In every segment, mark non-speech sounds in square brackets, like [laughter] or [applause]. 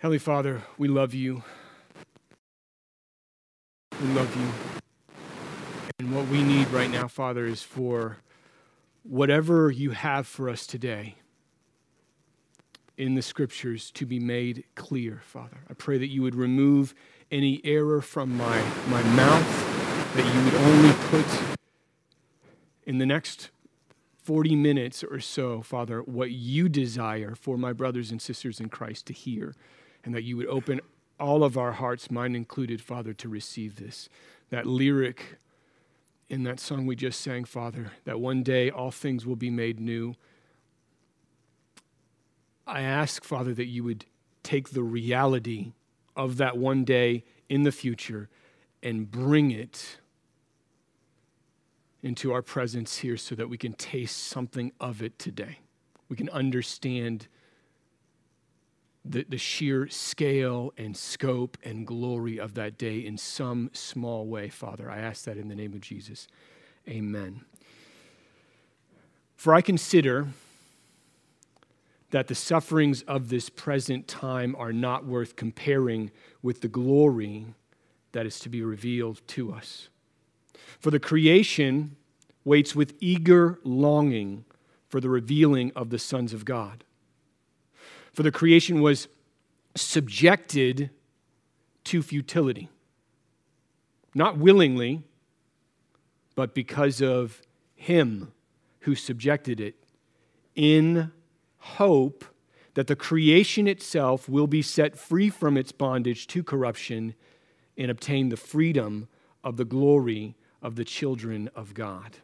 Heavenly Father, we love you. We love you. And what we need right now, Father, is for whatever you have for us today in the scriptures to be made clear, Father. I pray that you would remove any error from my, my mouth, that you would only put in the next 40 minutes or so, Father, what you desire for my brothers and sisters in Christ to hear, and that you would open all of our hearts, mine included, Father, to receive this. That lyric in that song we just sang, Father, that one day all things will be made new. I ask, Father, that you would take the reality of that one day in the future and bring it into our presence here so that we can taste something of it today. We can understand the, the sheer scale and scope and glory of that day in some small way, Father. I ask that in the name of Jesus. Amen. For I consider that the sufferings of this present time are not worth comparing with the glory that is to be revealed to us. For the creation waits with eager longing for the revealing of the sons of God. For the creation was subjected to futility, not willingly, but because of Him who subjected it, in hope that the creation itself will be set free from its bondage to corruption and obtain the freedom of the glory of the children of God.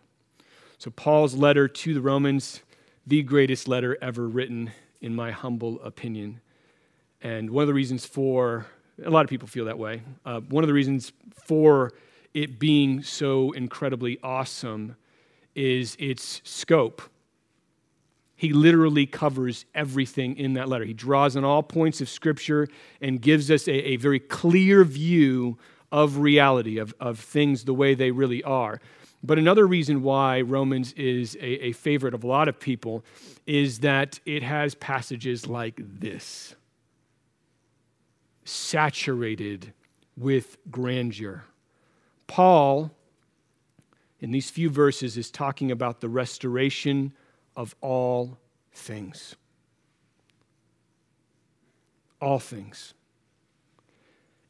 So, Paul's letter to the Romans, the greatest letter ever written, in my humble opinion. And one of the reasons for, a lot of people feel that way, uh, one of the reasons for it being so incredibly awesome is its scope. He literally covers everything in that letter. He draws on all points of Scripture and gives us a, a very clear view of reality, of, of things the way they really are. But another reason why Romans is a, a, favorite of a lot of people is that it has passages like this saturated with grandeur. Paul, in these few verses, is talking about the restoration of all things. All things.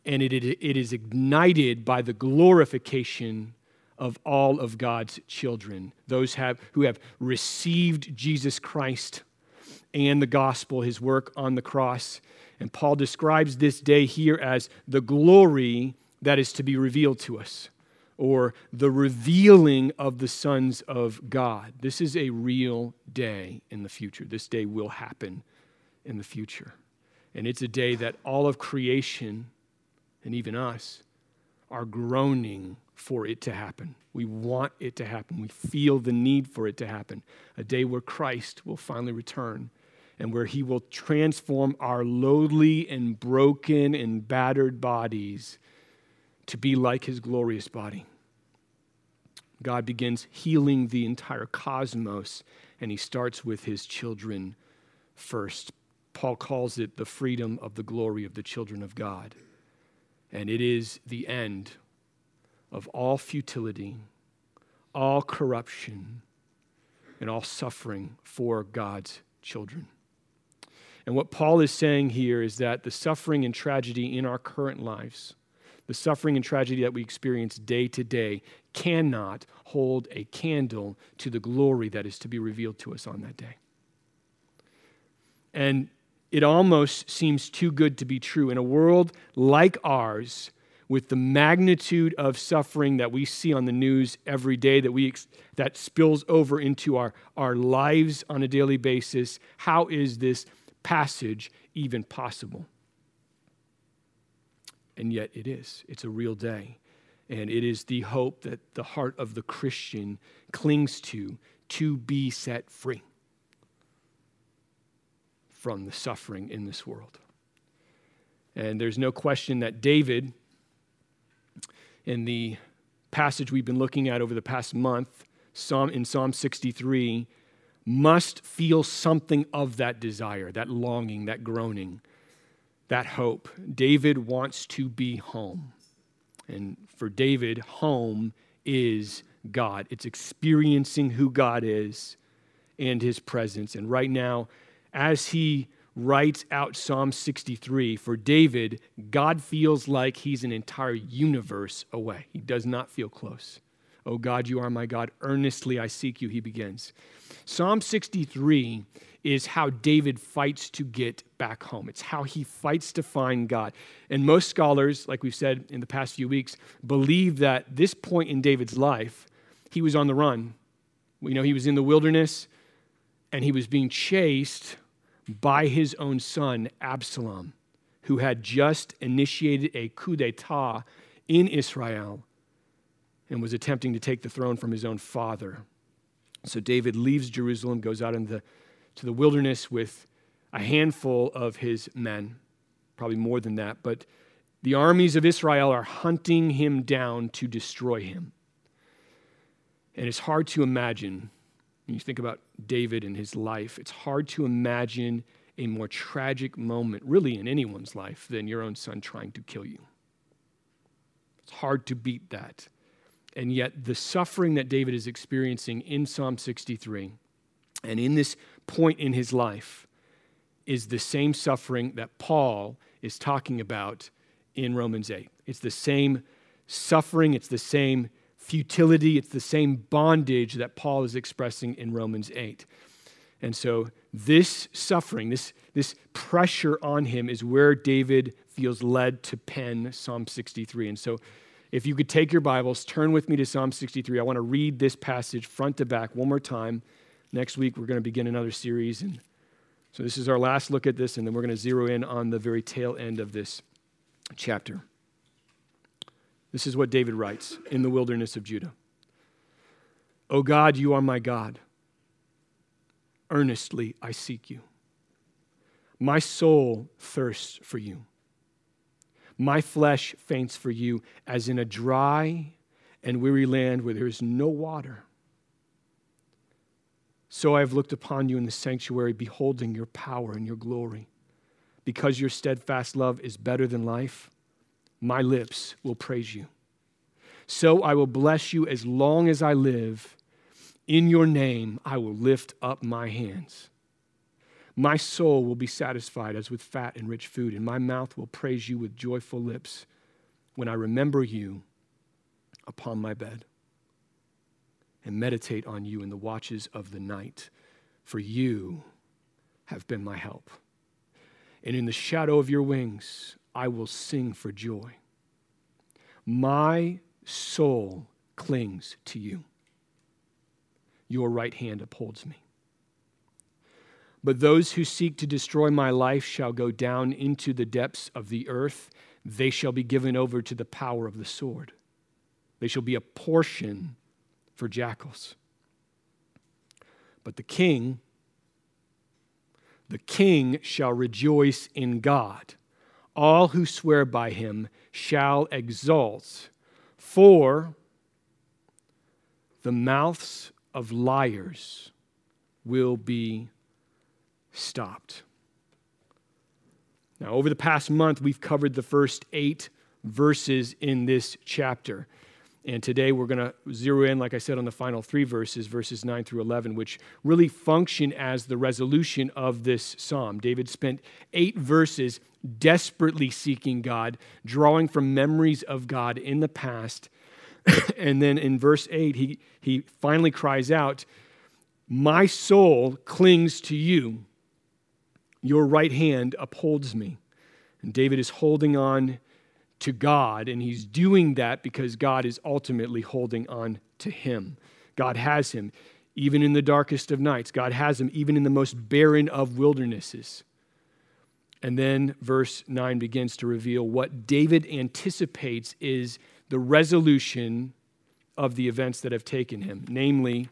And it, it, it is ignited by the glorification of all of God's children, those have, who have received Jesus Christ and the gospel, his work on the cross. And Paul describes this day here as the glory that is to be revealed to us, or the revealing of the sons of God. This is a real day in the future. This day will happen in the future. And it's a day that all of creation, and even us, are groaning for it to happen. We want it to happen. We feel the need for it to happen. A day where Christ will finally return and where he will transform our lowly and broken and battered bodies to be like his glorious body. God begins healing the entire cosmos, and he starts with his children first. Paul calls it the freedom of the glory of the children of God. And it is the end of all futility, all corruption, and all suffering for God's children. And what Paul is saying here is that the suffering and tragedy in our current lives, the suffering and tragedy that we experience day to day, cannot hold a candle to the glory that is to be revealed to us on that day. And it almost seems too good to be true. In a world like ours, with the magnitude of suffering that we see on the news every day that we that spills over into our, our lives on a daily basis how is this passage even possible? And yet it is. It's a real day. And it is the hope that the heart of the christian clings to to be set free from the suffering in this world and there's no question that david in the passage we've been looking at over the past month, Psalm, in Psalm 63, must feel something of that desire, that longing, that groaning. that hope. David wants to be home. And for David, home is God. It's experiencing who God is and his presence. And right now, as he writes out Psalm 63, for David, God feels like he's an entire universe away. He does not feel close. Oh God, you are my God. Earnestly I seek you, he begins. Psalm 63 is how David fights to get back home. It's how he fights to find God. And most scholars, like we've said in the past few weeks, believe that this point in David's life, he was on the run. We know he was in the wilderness and he was being chased by his own son, Absalom, who had just initiated a coup d'etat in Israel and was attempting to take the throne from his own father. So David leaves Jerusalem, goes out into the, to the wilderness with a handful of his men, probably more than that, but the armies of Israel are hunting him down to destroy him. And it's hard to imagine when you think about David and his life, it's hard to imagine a more tragic moment, really, in anyone's life than your own son trying to kill you. It's hard to beat that. And yet, the suffering that David is experiencing in Psalm 63 and in this point in his life is the same suffering that Paul is talking about in Romans 8. It's the same suffering, it's the same futility, it's the same bondage that Paul is expressing in Romans 8. And so, this suffering, this, this pressure on him, is where David feels led to pen Psalm 63. And so, if you could take your Bibles, turn with me to Psalm 63. I want to read this passage front to back one more time. Next week, we're going to begin another series. And so, this is our last look at this, and then we're going to zero in on the very tail end of this chapter. This is what David writes in the wilderness of Judah O God, you are my God. Earnestly I seek you. My soul thirsts for you. My flesh faints for you as in a dry and weary land where there is no water. So I have looked upon you in the sanctuary, beholding your power and your glory. Because your steadfast love is better than life, my lips will praise you. So I will bless you as long as I live. In your name I will lift up my hands. My soul will be satisfied as with fat and rich food, and my mouth will praise you with joyful lips when I remember you upon my bed and meditate on you in the watches of the night, for you have been my help. And in the shadow of your wings, I will sing for joy. My soul clings to you. Your right hand upholds me. But those who seek to destroy my life shall go down into the depths of the earth. They shall be given over to the power of the sword. They shall be a portion for jackals. But the king, the king shall rejoice in God all who swear by him shall exult, for the mouths of liars will be stopped. Now, over the past month, we've covered the first eight verses in this chapter. And today we're going to zero in, like I said, on the final three verses, verses 9 through 11, which really function as the resolution of this psalm. David spent eight verses desperately seeking God, drawing from memories of God in the past. [coughs] and then in verse 8, he, he finally cries out, My soul clings to you, your right hand upholds me. And David is holding on to God, and he's doing that because God is ultimately holding on to him. God has him even in the darkest of nights, God has him even in the most barren of wildernesses. And then verse 9 begins to reveal what David anticipates is the resolution of the events that have taken him. Namely,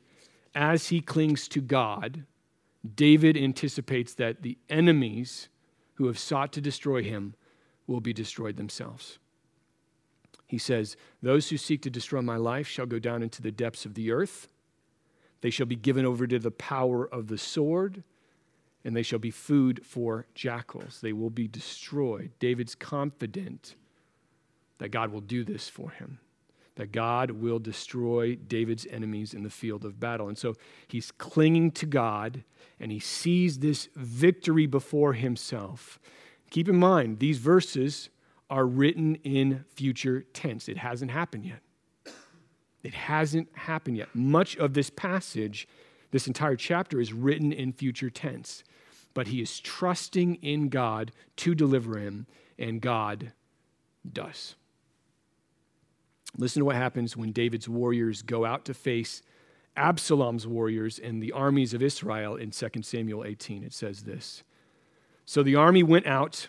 as he clings to God, David anticipates that the enemies who have sought to destroy him will be destroyed themselves. He says, Those who seek to destroy my life shall go down into the depths of the earth. They shall be given over to the power of the sword, and they shall be food for jackals. They will be destroyed. David's confident that God will do this for him, that God will destroy David's enemies in the field of battle. And so he's clinging to God and he sees this victory before himself. Keep in mind, these verses are written in future tense. It hasn't happened yet. It hasn't happened yet. Much of this passage, this entire chapter, is written in future tense but he is trusting in God to deliver him, and God does. Listen to what happens when David's warriors go out to face Absalom's warriors and the armies of Israel in 2 Samuel 18. It says this So the army went out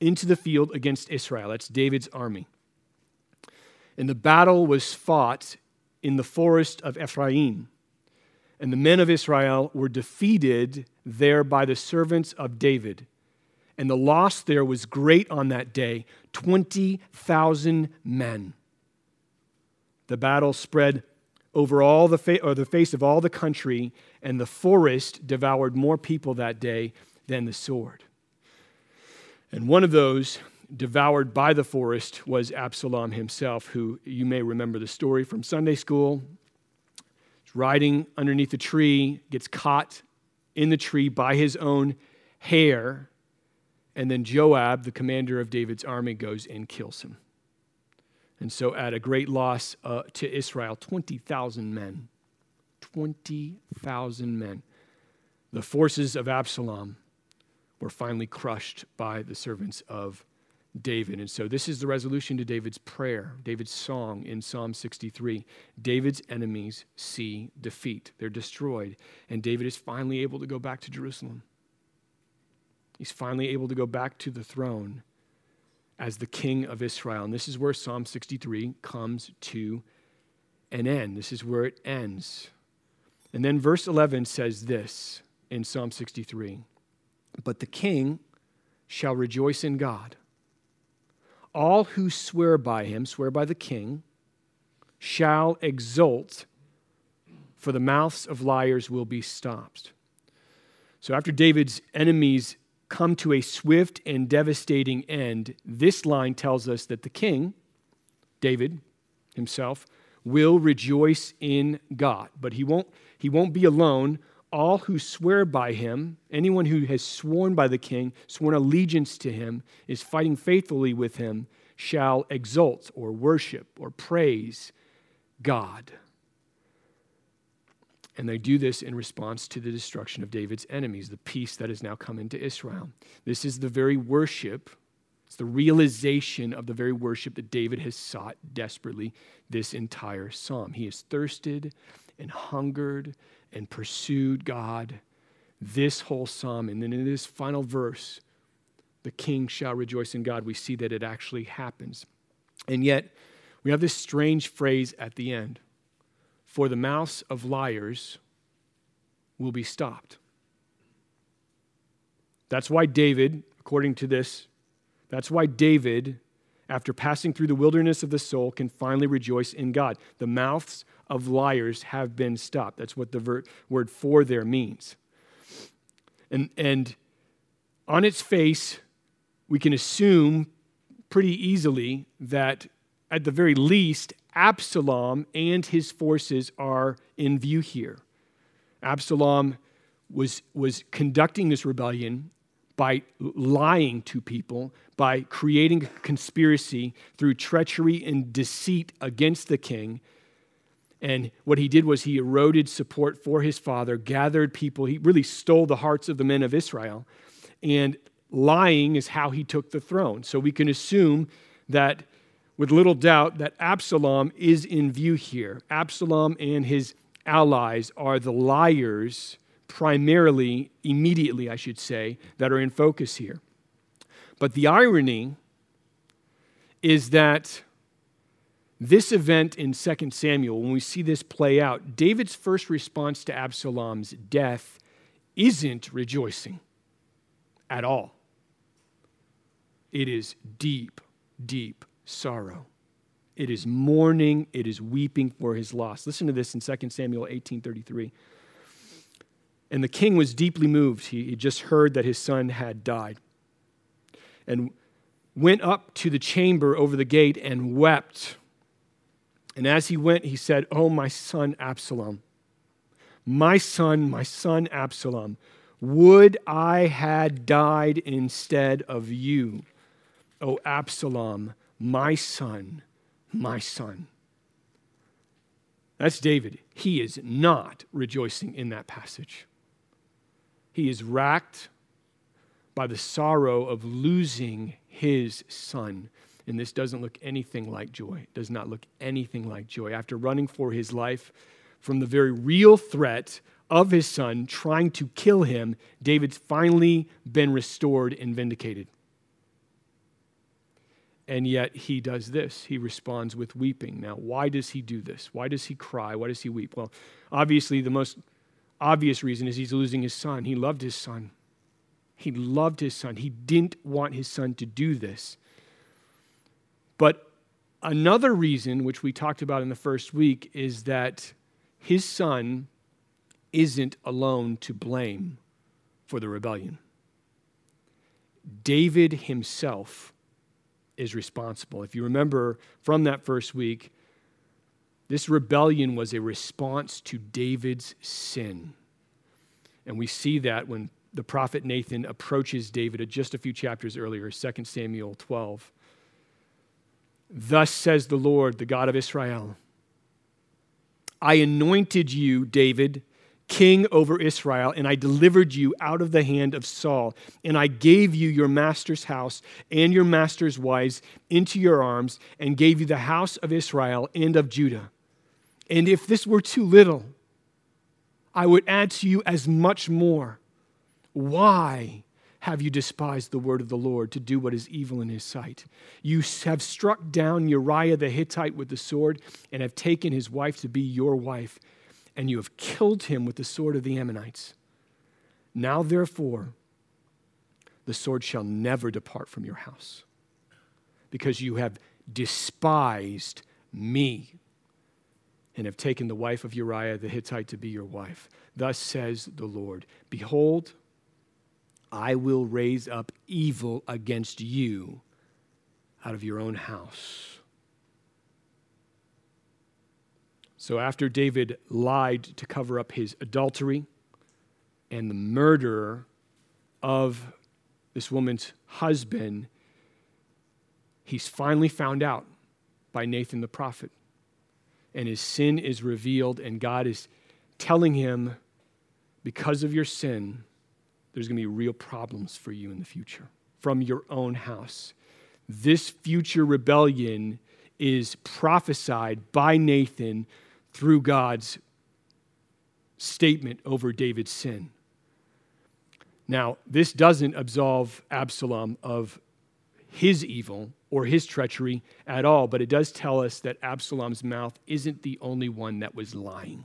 into the field against Israel. That's David's army. And the battle was fought in the forest of Ephraim. And the men of Israel were defeated there by the servants of David. And the loss there was great on that day 20,000 men. The battle spread over all the, fa- or the face of all the country, and the forest devoured more people that day than the sword. And one of those devoured by the forest was Absalom himself, who you may remember the story from Sunday school. He's riding underneath a tree, gets caught in the tree by his own hair. And then Joab, the commander of David's army, goes and kills him. And so, at a great loss uh, to Israel, 20,000 men. 20,000 men. The forces of Absalom were finally crushed by the servants of David. And so this is the resolution to David's prayer, David's song in Psalm 63. David's enemies see defeat, they're destroyed. And David is finally able to go back to Jerusalem. He's finally able to go back to the throne as the king of Israel. And this is where Psalm 63 comes to an end. This is where it ends. And then verse 11 says this in Psalm 63 But the king shall rejoice in God all who swear by him, swear by the king, shall exult, for the mouths of liars will be stopped. So after David's enemies come to a swift and devastating end, this line tells us that the king, David himself, will rejoice in God. But he won't, he won't be alone all who swear by him, anyone who has sworn by the king, sworn allegiance to him, is fighting faithfully with him, shall exult or worship or praise God. And they do this in response to the destruction of David's enemies, the peace that has now come into Israel. This is the very worship, it's the realization of the very worship that David has sought desperately this entire psalm. He has thirsted and hungered and pursued God this whole psalm. And then in this final verse, the king shall rejoice in God, we see that it actually happens. And yet, we have this strange phrase at the end for the mouths of liars will be stopped. That's why David, according to this, that's why David, after passing through the wilderness of the soul, can finally rejoice in God. The mouths of liars have been stopped. That's what the ver- word for there means. And, and on its face, we can assume pretty easily that at the very least, Absalom and his forces are in view here. Absalom was, was conducting this rebellion by lying to people, by creating a conspiracy through treachery and deceit against the king, and what he did was he eroded support for his father, gathered people. He really stole the hearts of the men of Israel. And lying is how he took the throne. So we can assume that, with little doubt, that Absalom is in view here. Absalom and his allies are the liars, primarily, immediately, I should say, that are in focus here. But the irony is that this event in 2 Samuel, when we see this play out, David's first response to Absalom's death isn't rejoicing at all. It is deep, deep sorrow. It is mourning, it is weeping for his loss. Listen to this in 2 Samuel 18:33. And the king was deeply moved. He, he just heard that his son had died. And went up to the chamber over the gate and wept. And as he went, he said, Oh, my son Absalom, my son, my son Absalom, would I had died instead of you, O Absalom, my son, my son. That's David. He is not rejoicing in that passage. He is racked by the sorrow of losing his son. And this doesn't look anything like joy. It does not look anything like joy. After running for his life from the very real threat of his son trying to kill him, David's finally been restored and vindicated. And yet he does this. He responds with weeping. Now, why does he do this? Why does he cry? Why does he weep? Well, obviously, the most obvious reason is he's losing his son. He loved his son. He loved his son. He didn't want his son to do this. But another reason, which we talked about in the first week, is that his son isn't alone to blame for the rebellion. David himself is responsible. If you remember from that first week, this rebellion was a response to David's sin. And we see that when the prophet Nathan approaches David just a few chapters earlier, 2 Samuel 12. Thus says the Lord, the God of Israel I anointed you, David king over Israel, and I delivered you out of the hand of Saul, and I gave you your master's house and your master's wives into your arms, and gave you the house of Israel and of Judah. And if this were too little, I would add to you as much more. Why have you despised the word of the Lord to do what is evil in his sight? You have struck down Uriah the Hittite with the sword, and have taken his wife to be your wife and you have killed him with the sword of the Ammonites. Now, therefore, the sword shall never depart from your house, because you have despised me and have taken the wife of Uriah the Hittite to be your wife. Thus says the Lord Behold, I will raise up evil against you out of your own house So after David lied to cover up his adultery and the murder of this woman's husband, he's finally found out by Nathan the prophet. And his sin is revealed, and God is telling him, because of your sin, there's going to be real problems for you in the future from your own house. This future rebellion is prophesied by Nathan through God's statement over David's sin. Now, this doesn't absolve Absalom of his evil or his treachery at all, but it does tell us that Absalom's mouth isn't the only one that was lying.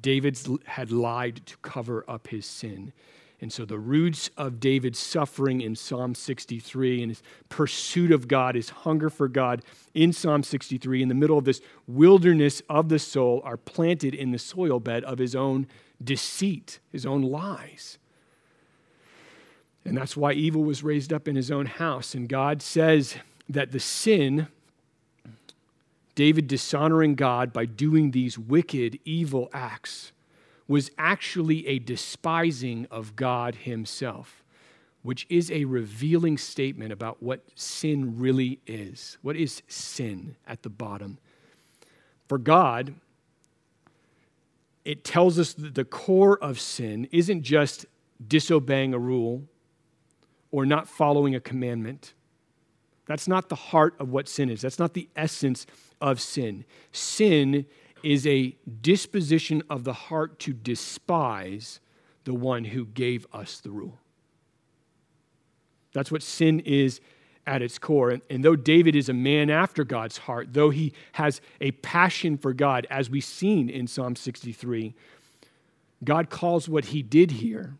David had lied to cover up his sin. And so the roots of David's suffering in Psalm 63 and his pursuit of God, his hunger for God in Psalm 63, in the middle of this wilderness of the soul, are planted in the soil bed of his own deceit, his own lies. And that's why evil was raised up in his own house. And God says that the sin, David dishonoring God by doing these wicked, evil acts, was actually a despising of God Himself, which is a revealing statement about what sin really is. What is sin at the bottom? For God, it tells us that the core of sin isn't just disobeying a rule or not following a commandment. That's not the heart of what sin is. That's not the essence of sin. Sin is a disposition of the heart to despise the one who gave us the rule. That's what sin is at its core. And, and, though David is a man after God's heart, though he has a passion for God, as we've seen in Psalm 63, God calls what he did here,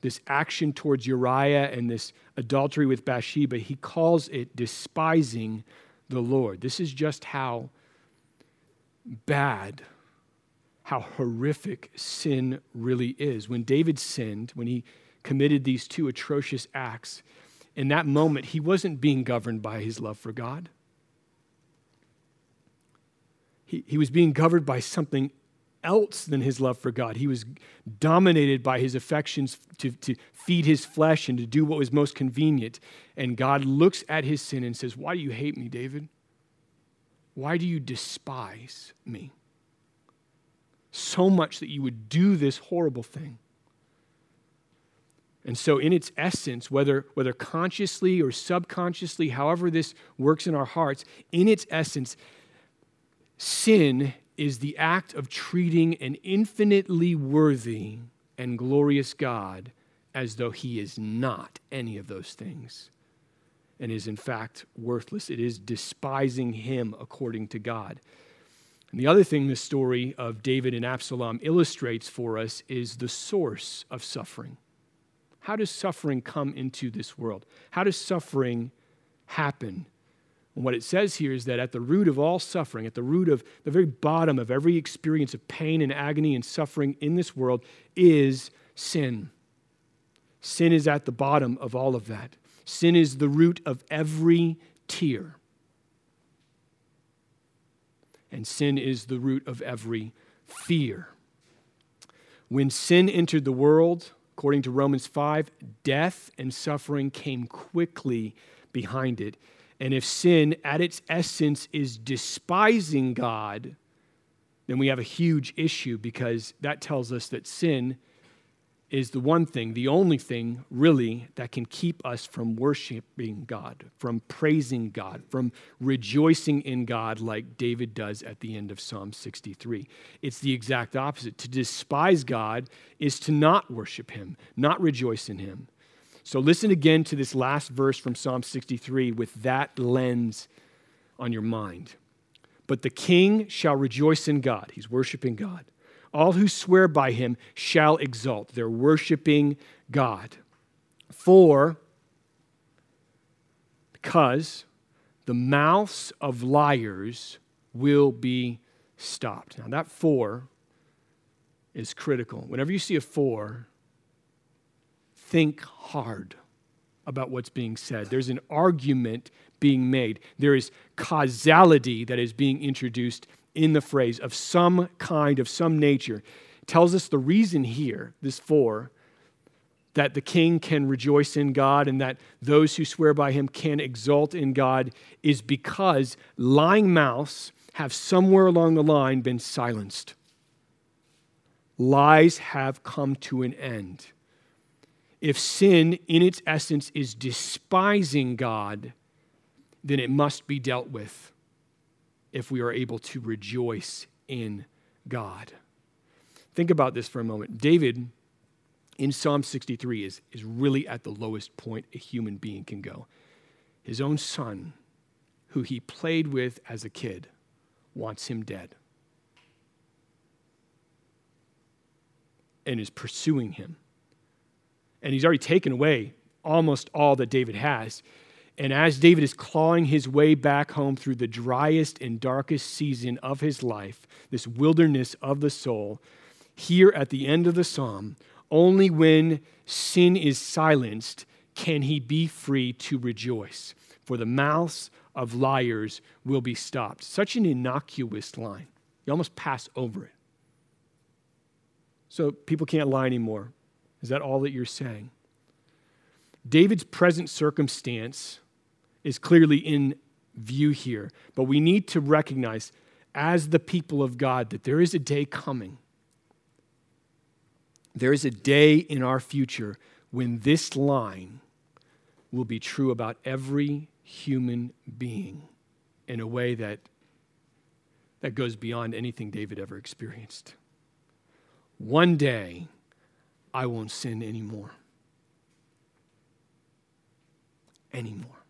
this action towards Uriah and this adultery with Bathsheba, he calls it despising the Lord. This is just how bad how horrific sin really is. When David sinned, when he committed these two atrocious acts, in that moment, he wasn't being governed by his love for God. He, he was being governed by something else than his love for God. He was dominated by his affections to, to feed his flesh and to do what was most convenient. And God looks at his sin and says, Why do you hate me, David? Why do you despise me? so much that you would do this horrible thing. And so, in its essence, whether, whether consciously or subconsciously, however this works in our hearts, in its essence, sin is the act of treating an infinitely worthy and glorious God as though he is not any of those things and is in fact worthless. It is despising him according to God. And the other thing the story of David and Absalom illustrates for us is the source of suffering. How does suffering come into this world? How does suffering happen? And what it says here is that at the root of all suffering, at the root of the very bottom of every experience of pain and agony and suffering in this world, is sin. Sin is at the bottom of all of that. Sin is the root of every tear and sin is the root of every fear. When sin entered the world, according to Romans 5, death and suffering came quickly behind it. And if sin, at its essence, is despising God, then we have a huge issue because that tells us that sin is the one thing, the only thing really that can keep us from worshiping God, from praising God, from rejoicing in God like David does at the end of Psalm 63. It's the exact opposite. To despise God is to not worship Him, not rejoice in Him. So listen again to this last verse from Psalm 63 with that lens on your mind. But the king shall rejoice in God. He's worshiping God all who swear by him shall exult. They're worshiping God. For, because the mouths of liars will be stopped. Now, that for is critical. Whenever you see a for, think hard about what's being said. There's an argument being made, there is causality that is being introduced in the phrase of some kind, of some nature, tells us the reason here, this for, that the king can rejoice in God and that those who swear by him can exult in God is because lying mouths have somewhere along the line been silenced. Lies have come to an end. If sin, in its essence, is despising God, then it must be dealt with if we are able to rejoice in God. Think about this for a moment. David in Psalm 63 is, is really at the lowest point a human being can go. His own son, who he played with as a kid, wants him dead and is pursuing him. And he's already taken away almost all that David has. And as David is clawing his way back home through the driest and darkest season of his life, this wilderness of the soul, here at the end of the psalm, only when sin is silenced can he be free to rejoice, for the mouths of liars will be stopped. Such an innocuous line. You almost pass over it. So people can't lie anymore. Is that all that you're saying? David's present circumstance is clearly in view here. But we need to recognize, as the people of God, that there is a day coming. There is a day in our future when this line will be true about every human being in a way that, that goes beyond anything David ever experienced. One day, I won't sin anymore. Anymore.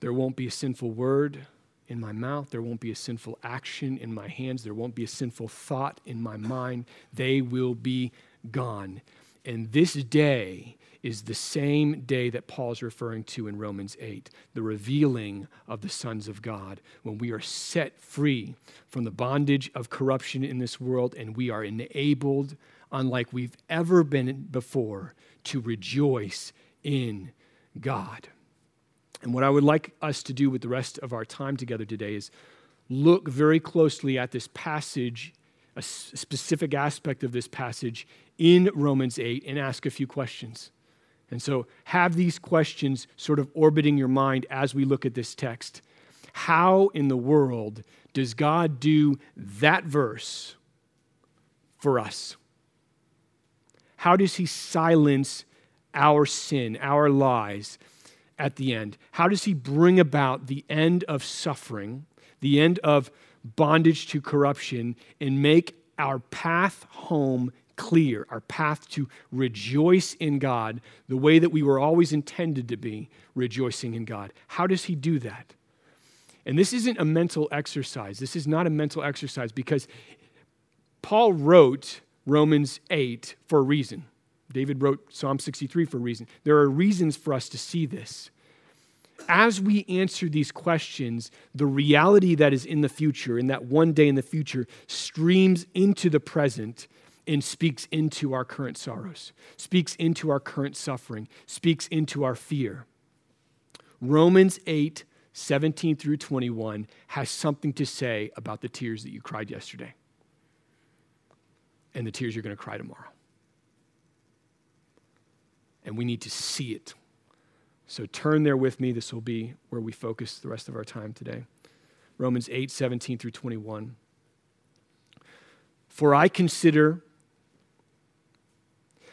There won't be a sinful word in my mouth. There won't be a sinful action in my hands. There won't be a sinful thought in my mind. They will be gone. And this day is the same day that Paul's referring to in Romans 8, the revealing of the sons of God, when we are set free from the bondage of corruption in this world and we are enabled, unlike we've ever been before, to rejoice in God. And what I would like us to do with the rest of our time together today is look very closely at this passage, a specific aspect of this passage in Romans 8, and ask a few questions. And so have these questions sort of orbiting your mind as we look at this text. How in the world does God do that verse for us? How does He silence our sin, our lies at the end? How does He bring about the end of suffering, the end of bondage to corruption, and make our path home clear, our path to rejoice in God the way that we were always intended to be rejoicing in God. How does He do that? And this isn't a mental exercise. This is not a mental exercise because Paul wrote Romans 8 for a reason. David wrote Psalm 63 for a reason. There are reasons for us to see this. As we answer these questions, the reality that is in the future, in that one day in the future, streams into the present and speaks into our current sorrows, speaks into our current suffering, speaks into our fear. Romans 8, 17 through 21 has something to say about the tears that you cried yesterday and the tears you're going to cry tomorrow. And we need to see it. So turn there with me. This will be where we focus the rest of our time today. Romans 8, 17 through 21. For I consider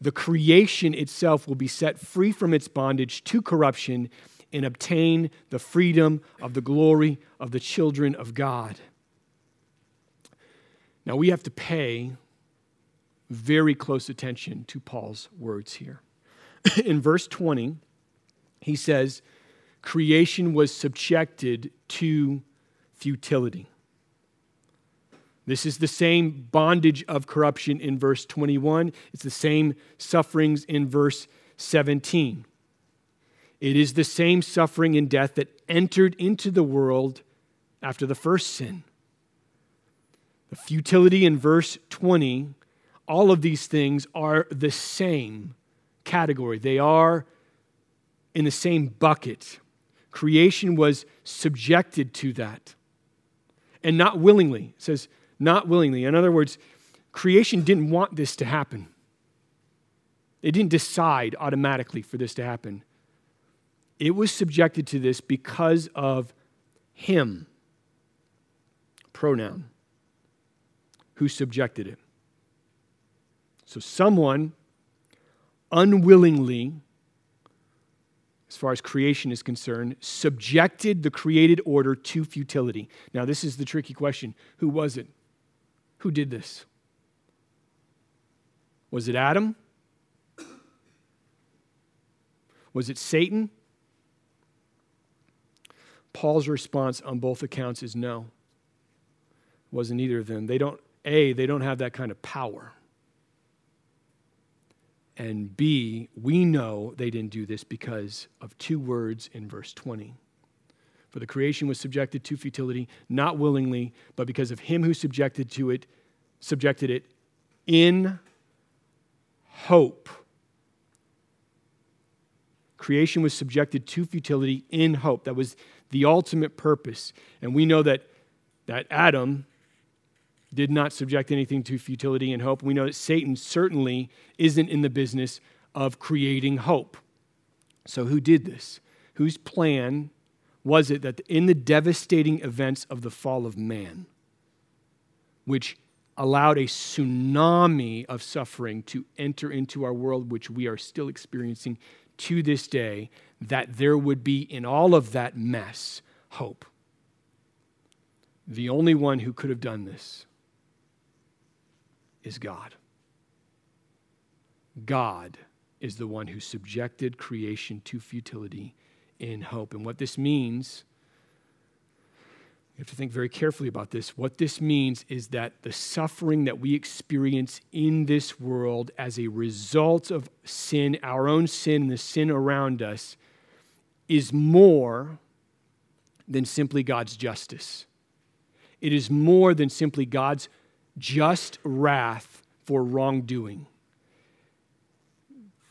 the creation itself will be set free from its bondage to corruption and obtain the freedom of the glory of the children of God. Now, we have to pay very close attention to Paul's words here. [clears throat] In verse 20, he says, Creation was subjected to futility. This is the same bondage of corruption in verse 21. It's the same sufferings in verse 17. It is the same suffering and death that entered into the world after the first sin. The futility in verse 20, all of these things are the same category. They are in the same bucket. Creation was subjected to that. And not willingly. It says, not willingly. In other words, creation didn't want this to happen. It didn't decide automatically for this to happen. It was subjected to this because of Him, pronoun, who subjected it. So someone unwillingly, as far as creation is concerned, subjected the created order to futility. Now, this is the tricky question who was it? Who did this? Was it Adam? Was it Satan? Paul's response on both accounts is no. It wasn't either of them. They don't, A, they don't have that kind of power. And B, we know they didn't do this because of two words in verse 20. For the creation was subjected to futility, not willingly, but because of him who subjected to it, subjected it in hope. Creation was subjected to futility in hope. That was the ultimate purpose. And we know that, that Adam did not subject anything to futility and hope. We know that Satan certainly isn't in the business of creating hope. So, who did this? Whose plan was it that in the devastating events of the fall of man, which allowed a tsunami of suffering to enter into our world, which we are still experiencing to this day, that there would be in all of that mess hope. The only one who could have done this is God. God is the one who subjected creation to futility in hope. And what this means, you have to think very carefully about this. What this means is that the suffering that we experience in this world as a result of sin, our own sin, the sin around us, is more than simply God's justice. It is more than simply God's just wrath for wrongdoing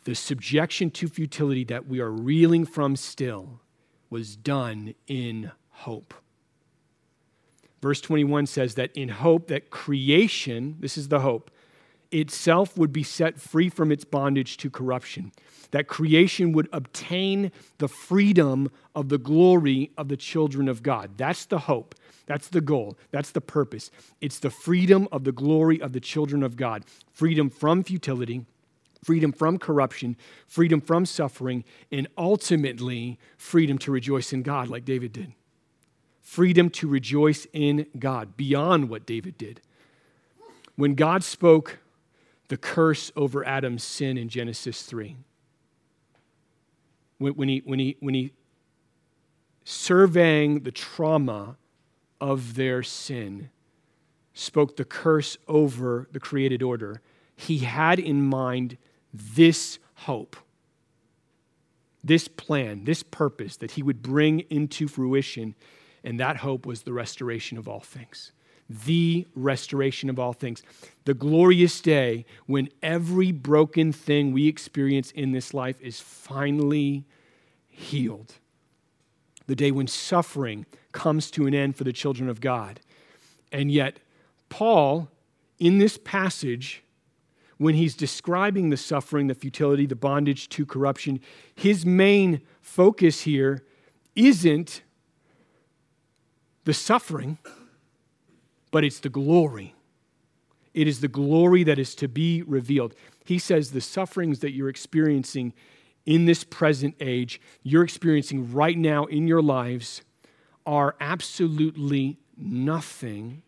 the subjection to futility that we are reeling from still was done in hope. Verse 21 says that in hope that creation, this is the hope, itself would be set free from its bondage to corruption, that creation would obtain the freedom of the glory of the children of God. That's the hope. That's the goal. That's the purpose. It's the freedom of the glory of the children of God, freedom from futility freedom from corruption, freedom from suffering, and ultimately freedom to rejoice in God, like David did. Freedom to rejoice in God beyond what David did. When God spoke the curse over Adam's sin in Genesis 3, when, when, he, when, he, when he surveying the trauma of their sin, spoke the curse over the created order, he had in mind this hope, this plan, this purpose that he would bring into fruition. And that hope was the restoration of all things. The restoration of all things. The glorious day when every broken thing we experience in this life is finally healed. The day when suffering comes to an end for the children of God. And yet, Paul, in this passage, when he's describing the suffering, the futility, the bondage to corruption, his main focus here isn't the suffering, but it's the glory. It is the glory that is to be revealed. He says the sufferings that you're experiencing in this present age, you're experiencing right now in your lives, are absolutely nothing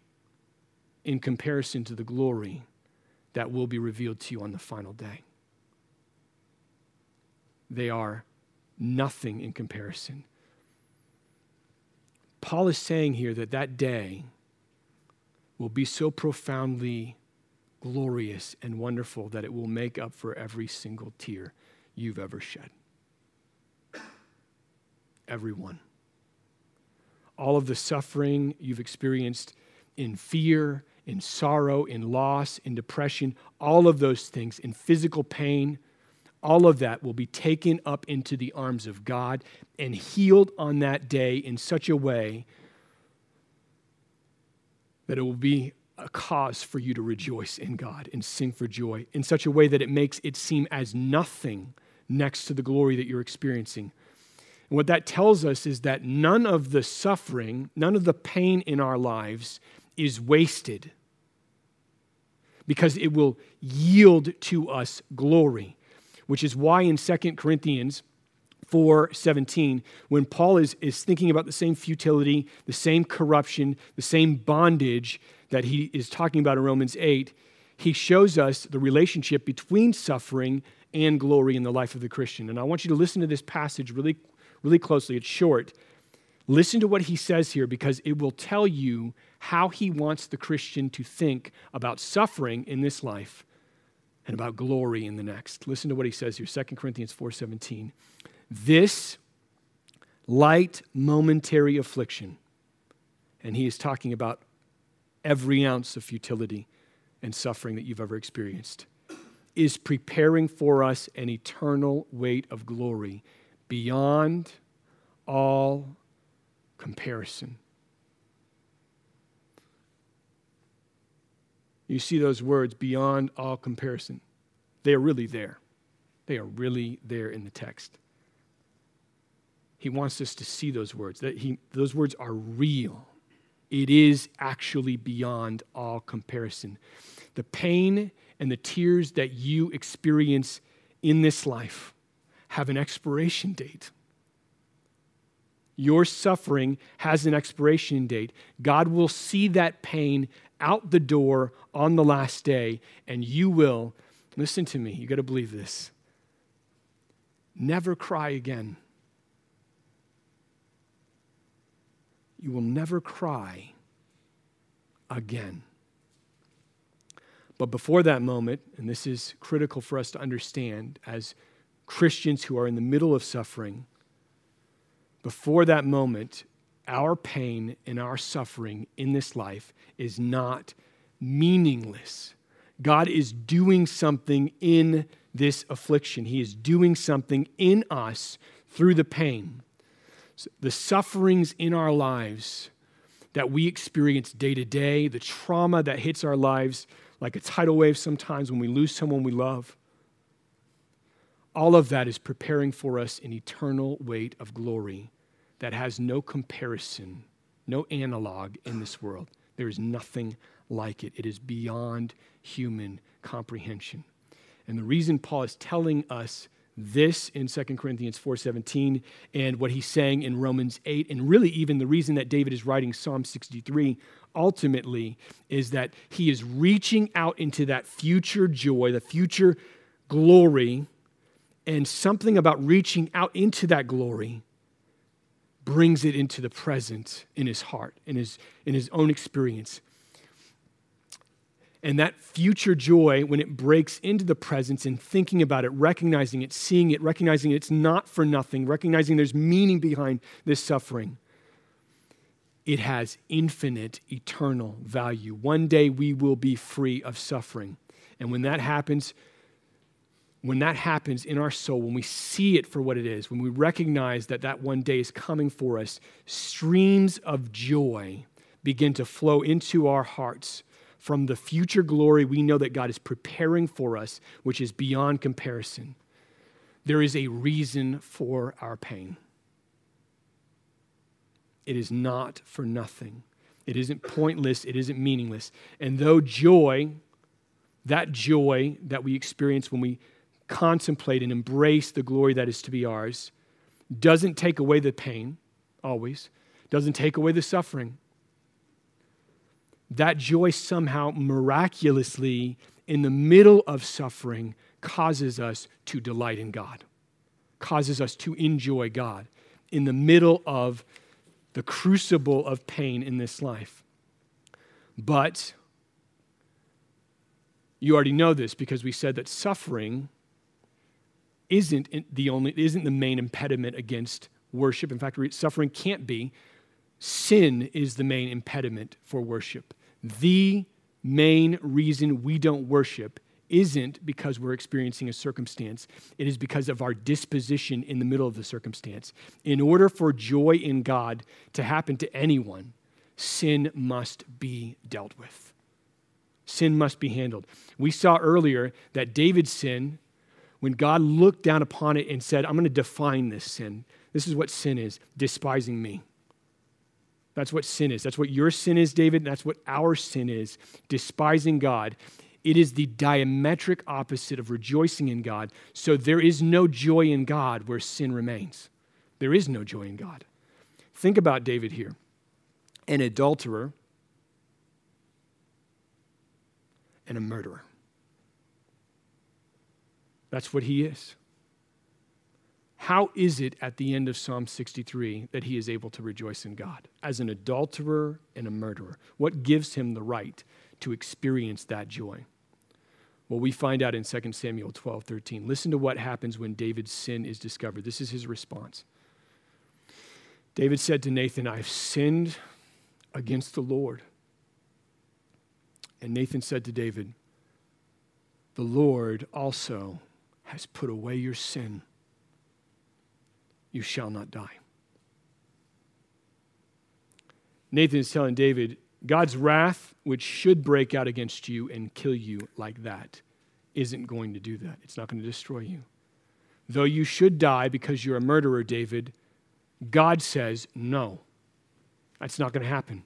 in comparison to the glory that will be revealed to you on the final day. They are nothing in comparison. Paul is saying here that that day will be so profoundly glorious and wonderful that it will make up for every single tear you've ever shed. Everyone. All of the suffering you've experienced in fear in sorrow, in loss, in depression, all of those things, in physical pain, all of that will be taken up into the arms of God and healed on that day in such a way that it will be a cause for you to rejoice in God and sing for joy in such a way that it makes it seem as nothing next to the glory that you're experiencing. And what that tells us is that none of the suffering, none of the pain in our lives is wasted because it will yield to us glory, which is why in 2 Corinthians 4:17 when Paul is, is thinking about the same futility, the same corruption, the same bondage that he is talking about in Romans 8, he shows us the relationship between suffering and glory in the life of the Christian. And I want you to listen to this passage really really closely. It's short. Listen to what he says here because it will tell you how he wants the Christian to think about suffering in this life and about glory in the next. Listen to what he says here, 2 Corinthians 4:17. This light momentary affliction, and he is talking about every ounce of futility and suffering that you've ever experienced, is preparing for us an eternal weight of glory beyond all comparison. You see those words beyond all comparison. They are really there. They are really there in the text. He wants us to see those words, that he, those words are real. It is actually beyond all comparison. The pain and the tears that you experience in this life have an expiration date. Your suffering has an expiration date. God will see that pain out the door on the last day, and you will, listen to me, you got to believe this, never cry again. You will never cry again. But before that moment, and this is critical for us to understand as Christians who are in the middle of suffering, before that moment, our pain and our suffering in this life is not meaningless. God is doing something in this affliction, He is doing something in us through the pain. The sufferings in our lives that we experience day to day, the trauma that hits our lives like a tidal wave sometimes when we lose someone we love, all of that is preparing for us an eternal weight of glory that has no comparison, no analog in this world. There is nothing like it. It is beyond human comprehension. And the reason Paul is telling us this in 2 Corinthians 4:17 and what he's saying in Romans 8 and really even the reason that David is writing Psalm 63 ultimately is that he is reaching out into that future joy, the future glory and something about reaching out into that glory brings it into the present in his heart, in his, in his own experience. And that future joy, when it breaks into the presence and thinking about it, recognizing it, seeing it, recognizing it's not for nothing, recognizing there's meaning behind this suffering, it has infinite, eternal value. One day we will be free of suffering. And when that happens, when that happens in our soul, when we see it for what it is, when we recognize that that one day is coming for us, streams of joy begin to flow into our hearts from the future glory we know that God is preparing for us, which is beyond comparison, there is a reason for our pain. It is not for nothing. It isn't pointless. It isn't meaningless. And though joy, that joy that we experience when we contemplate and embrace the glory that is to be ours, doesn't take away the pain, always, doesn't take away the suffering, that joy somehow miraculously, in the middle of suffering, causes us to delight in God, causes us to enjoy God in the middle of the crucible of pain in this life. But you already know this because we said that suffering isn't the only isn't the main impediment against worship. In fact, suffering can't be. Sin is the main impediment for worship the main reason we don't worship isn't because we're experiencing a circumstance, it is because of our disposition in the middle of the circumstance. In order for joy in God to happen to anyone, sin must be dealt with. Sin must be handled. We saw earlier that David's sin, when God looked down upon it and said, I'm going to define this sin. This is what sin is despising me. That's what sin is. That's what your sin is, David. That's what our sin is despising God. It is the diametric opposite of rejoicing in God. So there is no joy in God where sin remains. There is no joy in God. Think about David here an adulterer and a murderer. That's what he is. How is it at the end of Psalm 63 that he is able to rejoice in God as an adulterer and a murderer? What gives him the right to experience that joy? Well, we find out in 2 Samuel 12 13. Listen to what happens when David's sin is discovered. This is his response. David said to Nathan, I have sinned against the Lord. And Nathan said to David, The Lord also has put away your sin you shall not die. Nathan is telling David, God's wrath, which should break out against you and kill you like that, isn't going to do that. It's not going to destroy you. Though you should die because you're a murderer, David, God says, no, that's not going to happen.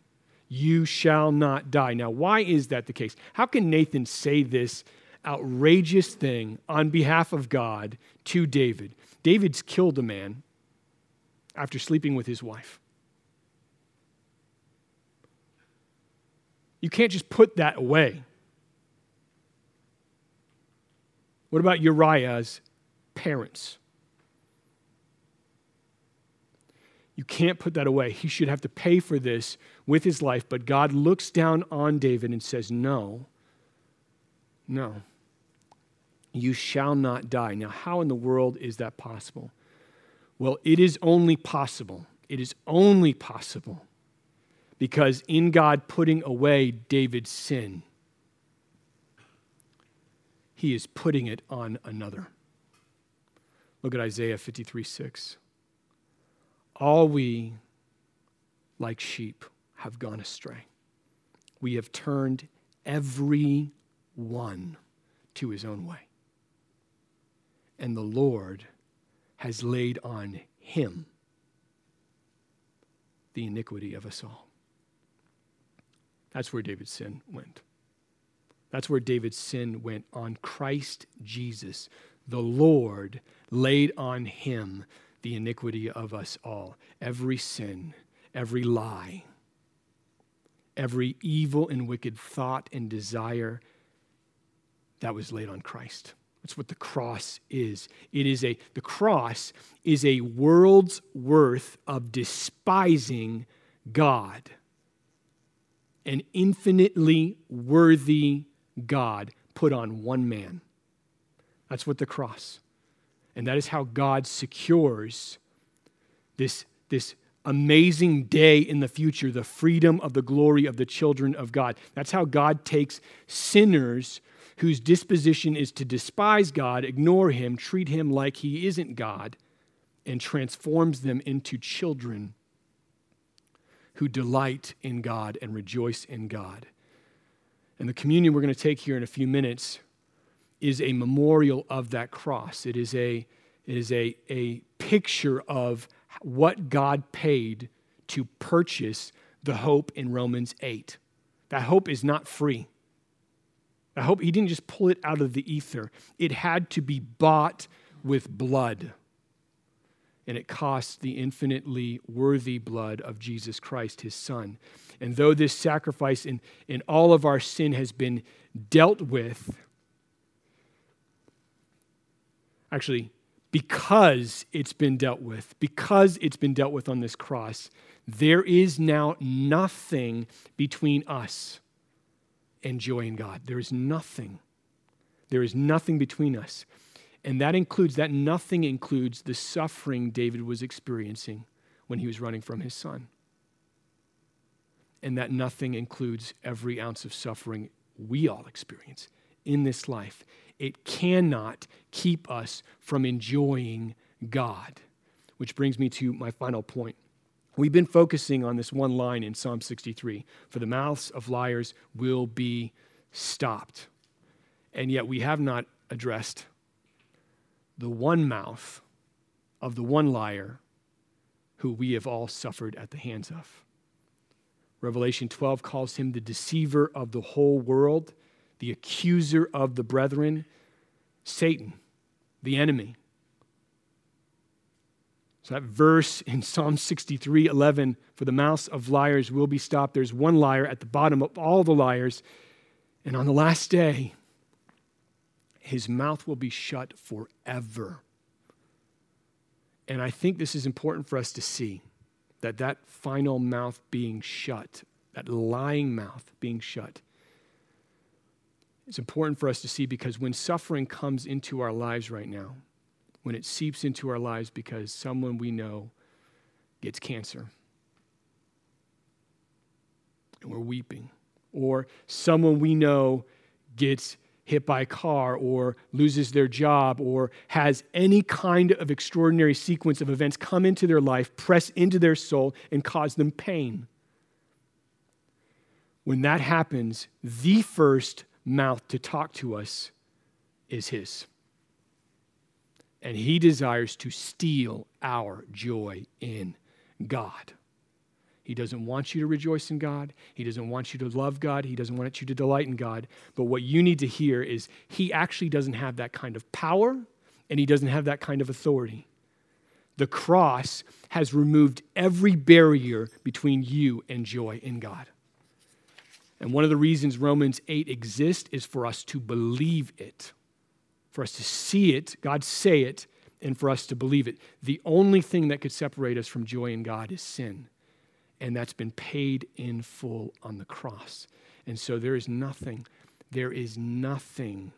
You shall not die. Now, why is that the case? How can Nathan say this outrageous thing on behalf of God to David? David's killed a man after sleeping with his wife. You can't just put that away. What about Uriah's parents? You can't put that away. He should have to pay for this with his life, but God looks down on David and says, No, no, you shall not die. Now, how in the world is that possible? Well, it is only possible. It is only possible because in God putting away David's sin, he is putting it on another. Look at Isaiah 53 6. All we, like sheep, have gone astray. We have turned every one to his own way. And the Lord has laid on him the iniquity of us all. That's where David's sin went. That's where David's sin went on Christ Jesus. The Lord laid on him the iniquity of us all. Every sin, every lie, every evil and wicked thought and desire that was laid on Christ. That's what the cross is. It is a the cross is a world's worth of despising God. An infinitely worthy God put on one man. That's what the cross. And that is how God secures this, this amazing day in the future, the freedom of the glory of the children of God. That's how God takes sinners whose disposition is to despise God, ignore Him, treat Him like He isn't God, and transforms them into children who delight in God and rejoice in God. And the communion we're going to take here in a few minutes is a memorial of that cross. It is a, it is a, a picture of what God paid to purchase the hope in Romans 8. That hope is not free. I hope he didn't just pull it out of the ether. It had to be bought with blood. And it cost the infinitely worthy blood of Jesus Christ, his son. And though this sacrifice in, in all of our sin has been dealt with, actually, because it's been dealt with, because it's been dealt with on this cross, there is now nothing between us and joy in God. There is nothing. There is nothing between us. And that includes, that nothing includes the suffering David was experiencing when he was running from his son. And that nothing includes every ounce of suffering we all experience in this life. It cannot keep us from enjoying God. Which brings me to my final point. We've been focusing on this one line in Psalm 63 For the mouths of liars will be stopped. And yet we have not addressed the one mouth of the one liar who we have all suffered at the hands of. Revelation 12 calls him the deceiver of the whole world, the accuser of the brethren, Satan, the enemy so that verse in Psalm 63 11, for the mouths of liars will be stopped. There's one liar at the bottom of all the liars. And on the last day, his mouth will be shut forever. And I think this is important for us to see that that final mouth being shut, that lying mouth being shut, is important for us to see because when suffering comes into our lives right now, when it seeps into our lives because someone we know gets cancer. And we're weeping, or someone we know gets hit by a car or loses their job or has any kind of extraordinary sequence of events come into their life, press into their soul, and cause them pain. When that happens, the first mouth to talk to us is His and he desires to steal our joy in God. He doesn't want you to rejoice in God. He doesn't want you to love God. He doesn't want you to delight in God. But what you need to hear is He actually doesn't have that kind of power and He doesn't have that kind of authority. The cross has removed every barrier between you and joy in God. And one of the reasons Romans 8 exists is for us to believe it, for us to see it, God say it, and for us to believe it. The only thing that could separate us from joy in God is sin and that's been paid in full on the cross. And so there is nothing, there is nothing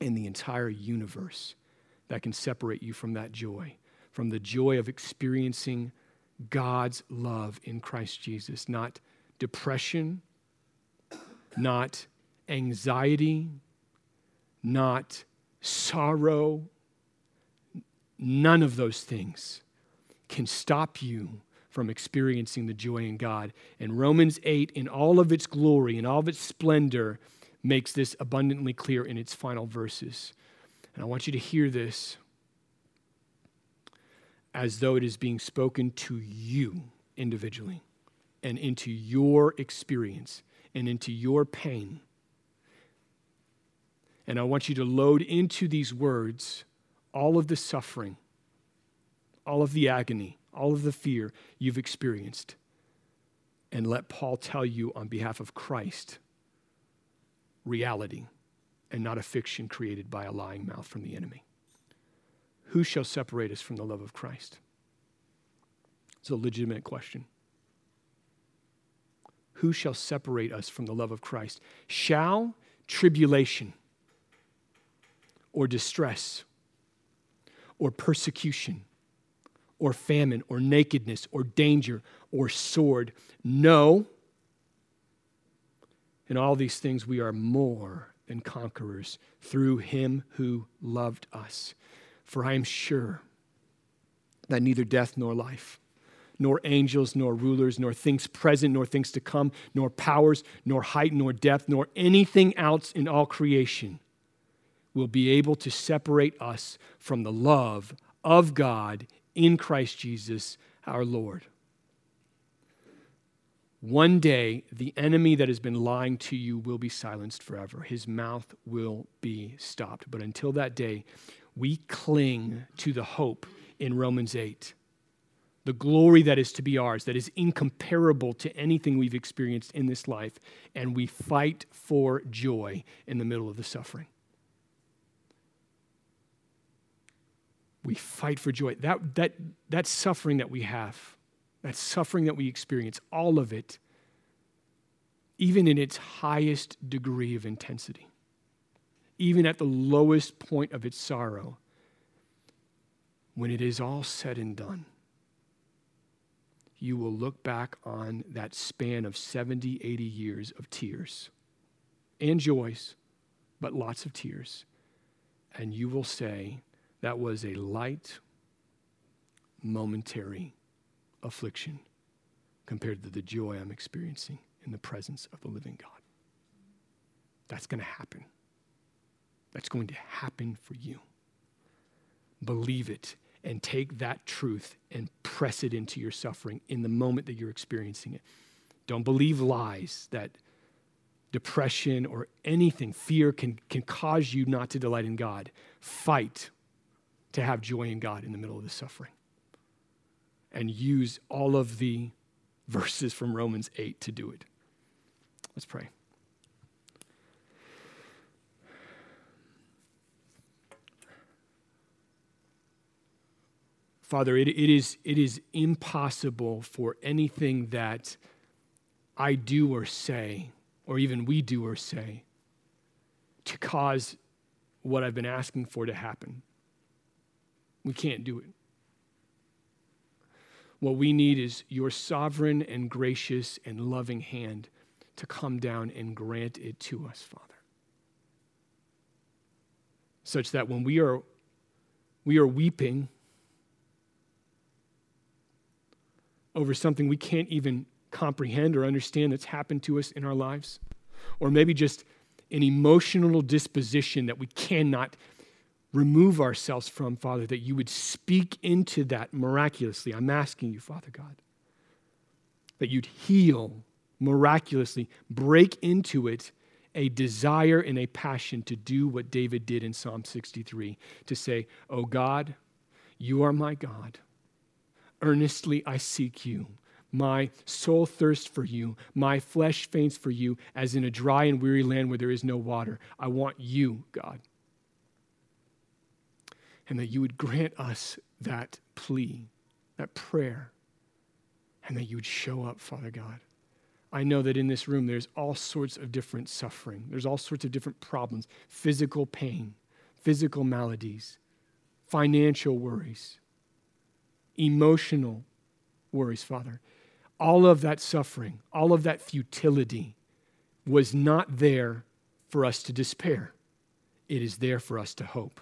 in the entire universe that can separate you from that joy, from the joy of experiencing God's love in Christ Jesus, not depression, not anxiety, not sorrow. None of those things can stop you from experiencing the joy in God. And Romans 8, in all of its glory and all of its splendor, makes this abundantly clear in its final verses. And I want you to hear this as though it is being spoken to you individually and into your experience and into your pain. And I want you to load into these words all of the suffering, all of the agony, all of the fear you've experienced, and let Paul tell you on behalf of Christ reality and not a fiction created by a lying mouth from the enemy. Who shall separate us from the love of Christ? It's a legitimate question. Who shall separate us from the love of Christ? Shall tribulation or distress or persecution or famine or nakedness or danger or sword. No. In all these things, we are more than conquerors through him who loved us. For I am sure that neither death nor life, nor angels, nor rulers, nor things present, nor things to come, nor powers, nor height, nor depth, nor anything else in all creation will be able to separate us from the love of God in Christ Jesus our Lord. One day, the enemy that has been lying to you will be silenced forever. His mouth will be stopped. But until that day, we cling to the hope in Romans 8. The glory that is to be ours, that is incomparable to anything we've experienced in this life, and we fight for joy in the middle of the suffering. We fight for joy. That, that, that suffering that we have, that suffering that we experience, all of it, even in its highest degree of intensity, even at the lowest point of its sorrow, when it is all said and done, you will look back on that span of 70, 80 years of tears and joys, but lots of tears. And you will say, that was a light, momentary affliction compared to the joy I'm experiencing in the presence of the living God. That's going to happen. That's going to happen for you. Believe it and take that truth and press it into your suffering in the moment that you're experiencing it. Don't believe lies that depression or anything, fear can, can cause you not to delight in God. Fight to have joy in God in the middle of the suffering. And use all of the verses from Romans 8 to do it. Let's pray. Father, it, it, is, it is impossible for anything that I do or say, or even we do or say, to cause what I've been asking for to happen. We can't do it. What we need is your sovereign and gracious and loving hand to come down and grant it to us, Father. Such that when we are, we are weeping over something we can't even comprehend or understand that's happened to us in our lives, or maybe just an emotional disposition that we cannot remove ourselves from, Father, that you would speak into that miraculously. I'm asking you, Father God, that you'd heal miraculously, break into it a desire and a passion to do what David did in Psalm 63 to say, Oh God, you are my God. Earnestly I seek you. My soul thirsts for you. My flesh faints for you, as in a dry and weary land where there is no water. I want you, God. And that you would grant us that plea, that prayer, and that you would show up, Father God. I know that in this room there's all sorts of different suffering, there's all sorts of different problems physical pain, physical maladies, financial worries, emotional worries, Father. All of that suffering, all of that futility was not there for us to despair. It is there for us to hope.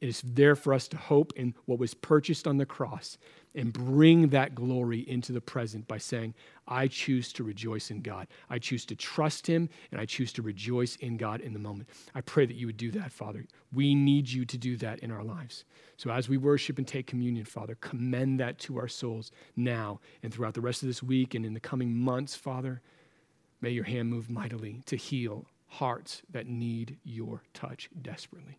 It is there for us to hope in what was purchased on the cross and bring that glory into the present by saying, I choose to rejoice in God. I choose to trust Him and I choose to rejoice in God in the moment. I pray that you would do that, Father. We need you to do that in our lives. So as we worship and take communion, Father, commend that to our souls now and throughout the rest of this week and in the coming months, Father. May your hand move mightily to heal hearts that need your touch desperately.